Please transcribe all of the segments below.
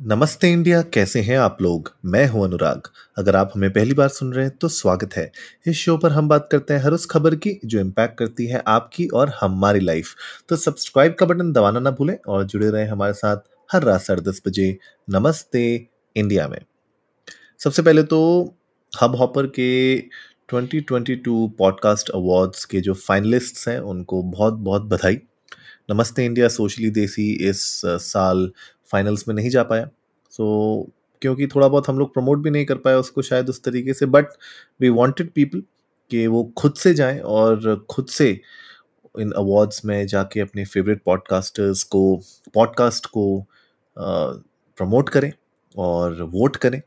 नमस्ते इंडिया, कैसे हैं आप लोग? मैं हूँ अनुराग। अगर आप हमें पहली बार सुन रहे हैं तो स्वागत है। इस शो पर हम बात करते हैं हर उस खबर की जो इम्पैक्ट करती है आपकी और हमारी लाइफ तो सब्सक्राइब का बटन दबाना ना भूलें और जुड़े रहें हमारे साथ हर रात साढ़े दस बजे नमस्ते इंडिया में। सबसे पहले तो हब हॉपर के 2022 पॉडकास्ट अवार्ड्स के जो फाइनलिस्ट्स हैं, उनको बहुत बहुत बधाई। नमस्ते इंडिया, सोशली देसी इस साल फाइनल्स में नहीं जा पाया। सो so, क्योंकि थोड़ा बहुत हम लोग प्रमोट भी नहीं कर पाए उसको शायद उस तरीके से बट वी वांटेड पीपल कि वो खुद से जाएँ और खुद से इन अवार्ड्स में जाके अपने फेवरेट पॉडकास्टर्स को पॉडकास्ट को प्रमोट करें और वोट करें।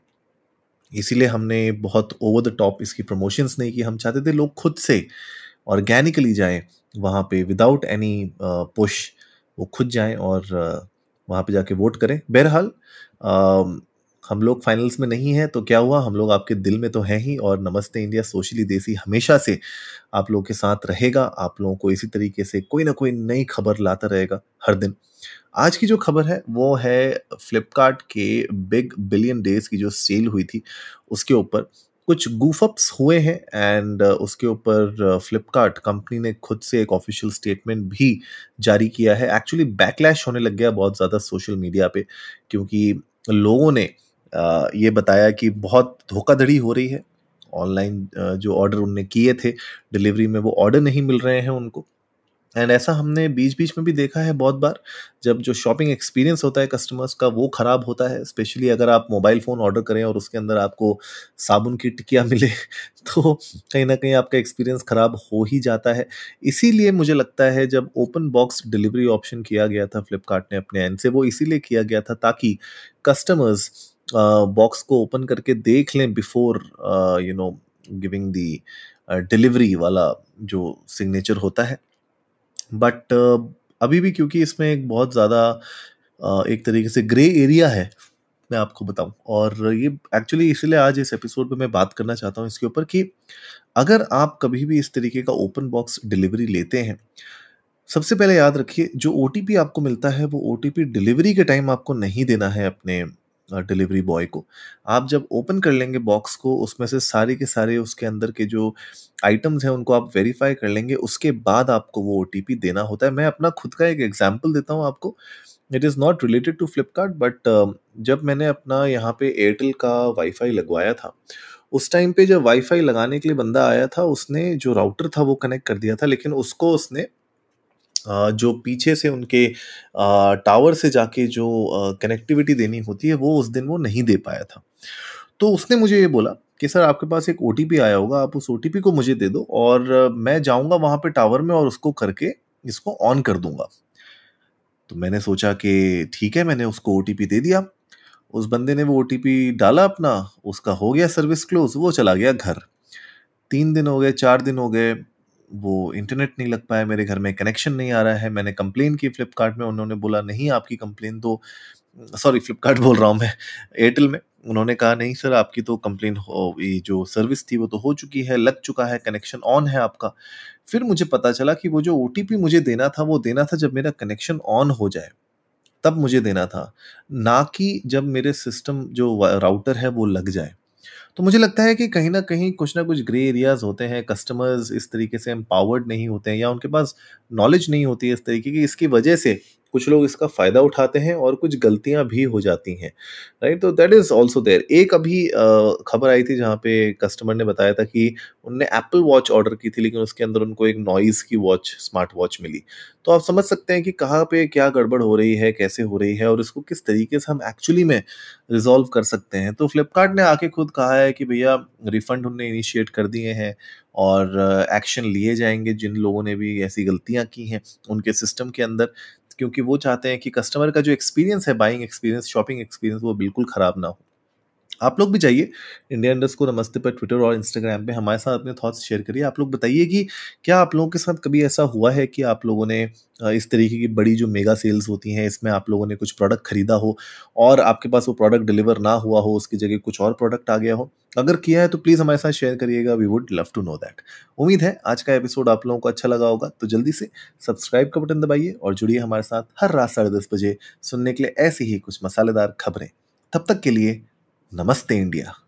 इसीलिए हमने बहुत ओवर द टॉप इसकी प्रमोशंस नहीं की। हम चाहते थे लोग खुद से ऑर्गेनिकली जाएँ वहाँ पे विदाउट एनी पुश वो खुद जाएँ और वहाँ पे जाके वोट करें। बहरहाल हम लोग फाइनल्स में नहीं हैं तो क्या हुआ? हम लोग आपके दिल में तो हैं ही और नमस्ते इंडिया, सोशली देसी हमेशा से आप लोगों के साथ रहेगा। आप लोगों को इसी तरीके से कोई ना कोई नई खबर लाता रहेगा हर दिन। आज की जो खबर है, वो है फ्लिपकार्ट के बिग बिलियन डेज़ की जो सेल हुई थी, उसके ऊपर। कुछ गूफअप्स हुए हैं एंड uh, उसके ऊपर फ्लिपकार्ट uh, कंपनी ने खुद से एक ऑफिशियल स्टेटमेंट भी जारी किया है। एक्चुअली बैकलैश होने लग गया बहुत ज़्यादा सोशल मीडिया पे क्योंकि लोगों ने uh, ये बताया कि बहुत धोखाधड़ी हो रही है। ऑनलाइन जो ऑर्डर उनने किए थे डिलीवरी में वो ऑर्डर नहीं मिल रहे हैं उनको। एंड ऐसा हमने बीच बीच में भी देखा है बहुत बार, जब जो शॉपिंग एक्सपीरियंस होता है कस्टमर्स का, वो ख़राब होता है स्पेशली अगर आप मोबाइल फ़ोन ऑर्डर करें और उसके अंदर आपको साबुन की टिकिया मिले तो कहीं ना कहीं आपका एक्सपीरियंस ख़राब हो ही जाता है। इसीलिए मुझे लगता है जब ओपन बॉक्स डिलीवरी ऑप्शन किया गया था फ्लिपकार्ट ने अपने एंड से, वो इसीलिए किया गया था ताकि कस्टमर्स बॉक्स को ओपन करके देख लें before you know giving the delivery वाला जो सिग्नेचर होता है। बट uh, अभी भी क्योंकि इसमें एक बहुत ज़्यादा एक तरीके से ग्रे एरिया है मैं आपको बताऊँ। और ये एक्चुअली इसलिए आज इस एपिसोड में मैं बात करना चाहता हूँ इसके ऊपर कि अगर आप कभी भी इस तरीके का ओपन बॉक्स डिलीवरी लेते हैं सबसे पहले याद रखिए जो ओटीपी आपको मिलता है वो ओटीपी डिलीवरी के टाइम आपको नहीं देना है अपने डिलीवरी बॉय को। आप जब ओपन कर लेंगे बॉक्स को, उसमें से सारे के सारे उसके अंदर के जो आइटम्स हैं, उनको आप वेरीफाई कर लेंगे। उसके बाद आपको वो ओटीपी देना होता है। मैं अपना खुद का एक एग्ज़ाम्पल देता हूँ आपको। It is not related to Flipkart but जब मैंने अपना यहाँ पे एयरटेल का वाईफाई लगवाया था, उस टाइम पे जब वाईफाई लगाने के लिए बंदा आया था, उसने जो राउटर था वो कनेक्ट कर दिया था, लेकिन उसको उसने जो पीछे से उनके टावर से जाके जो कनेक्टिविटी देनी होती है, वो उस दिन वो नहीं दे पाया था। तो उसने मुझे ये बोला कि, सर, आपके पास एक ओटीपी आया होगा, आप उस ओटीपी को मुझे दे दो और मैं जाऊँगा वहाँ पे टावर में और उसको करके इसको ऑन कर दूँगा। तो मैंने सोचा कि ठीक है, मैंने उसको ओटीपी दे दिया। उस बंदे ने वो ओटीपी डाला अपना, उसका हो गया सर्विस क्लोज वो चला गया घर। तीन दिन हो गए, चार दिन हो गए वो इंटरनेट नहीं लग पाया, मेरे घर में कनेक्शन नहीं आ रहा है, मैंने कंप्लेन की फ्लिपकार्ट में, उन्होंने बोला, नहीं, आपकी कंप्लेन तो सॉरी फ्लिपकार्ट बोल रहा हूँ मैं एयरटेल में। उन्होंने कहा, नहीं सर आपकी तो कंप्लेन ये जो सर्विस थी वो तो हो चुकी है, लग चुका है कनेक्शन ऑन है आपका। फिर मुझे पता चला कि वो जो ओटीपी मुझे देना था, वो देना था जब मेरा कनेक्शन ऑन हो जाए, तब मुझे देना था, ना कि जब मेरे सिस्टम जो राउटर है वो लग जाए। तो मुझे लगता है कि कहीं ना कहीं कुछ ना कुछ ग्रे एरियाज़ होते हैं कस्टमर्स इस तरीके से एम्पावर्ड नहीं होते हैं या उनके पास नॉलेज नहीं होती है इस तरीके की, इसकी वजह से कुछ लोग इसका फ़ायदा उठाते हैं और कुछ गलतियाँ भी हो जाती हैं राइट तो दैट इज़ ऑल्सो देयर एक अभी खबर आई थी जहाँ पे कस्टमर ने बताया था कि उनने एप्पल वॉच ऑर्डर की थी, लेकिन उसके अंदर उनको एक नॉइज़ की वॉच स्मार्ट वॉच मिली। तो आप समझ सकते हैं कि कहाँ पे क्या गड़बड़ हो रही है, कैसे हो रही है और इसको किस तरीके से हम एक्चुअली में रिजॉल्व कर सकते हैं। तो फ्लिपकार्ट ने आके खुद कहा है कि भैया रिफंड उनने इनिशिएट कर दिए हैं और एक्शन लिए जाएँगे जिन लोगों ने भी ऐसी गलतियाँ की हैं उनके सिस्टम के अंदर। क्योंकि वो चाहते हैं कि कस्टमर का जो एक्सपीरियंस है बाइंग एक्सपीरियंस शॉपिंग एक्सपीरियंस वो बिल्कुल ख़राब ना हो। आप लोग भी जाइए इंडिया इंडस्को नमस्ते पर ट्विटर और इंस्टाग्राम पे हमारे साथ अपने थॉट्स शेयर करिए। आप लोग बताइए कि क्या आप लोगों के साथ कभी ऐसा हुआ है कि आप लोगों ने इस तरीके की बड़ी जो मेगा सेल्स होती हैं, इसमें आप लोगों ने कुछ प्रोडक्ट खरीदा हो और आपके पास वो प्रोडक्ट डिलीवर ना हुआ हो, उसकी जगह कुछ और प्रोडक्ट आ गया हो? अगर किया है तो प्लीज़ हमारे साथ शेयर करिएगा। We would love to know that उम्मीद है आज का एपिसोड आप लोगों को अच्छा लगा होगा तो जल्दी से सब्सक्राइब का बटन दबाइए और जुड़िए हमारे साथ हर रात साढ़े दस बजे सुनने के लिए ऐसी ही कुछ मसालेदार खबरें। तब तक के लिए नमस्ते इंडिया।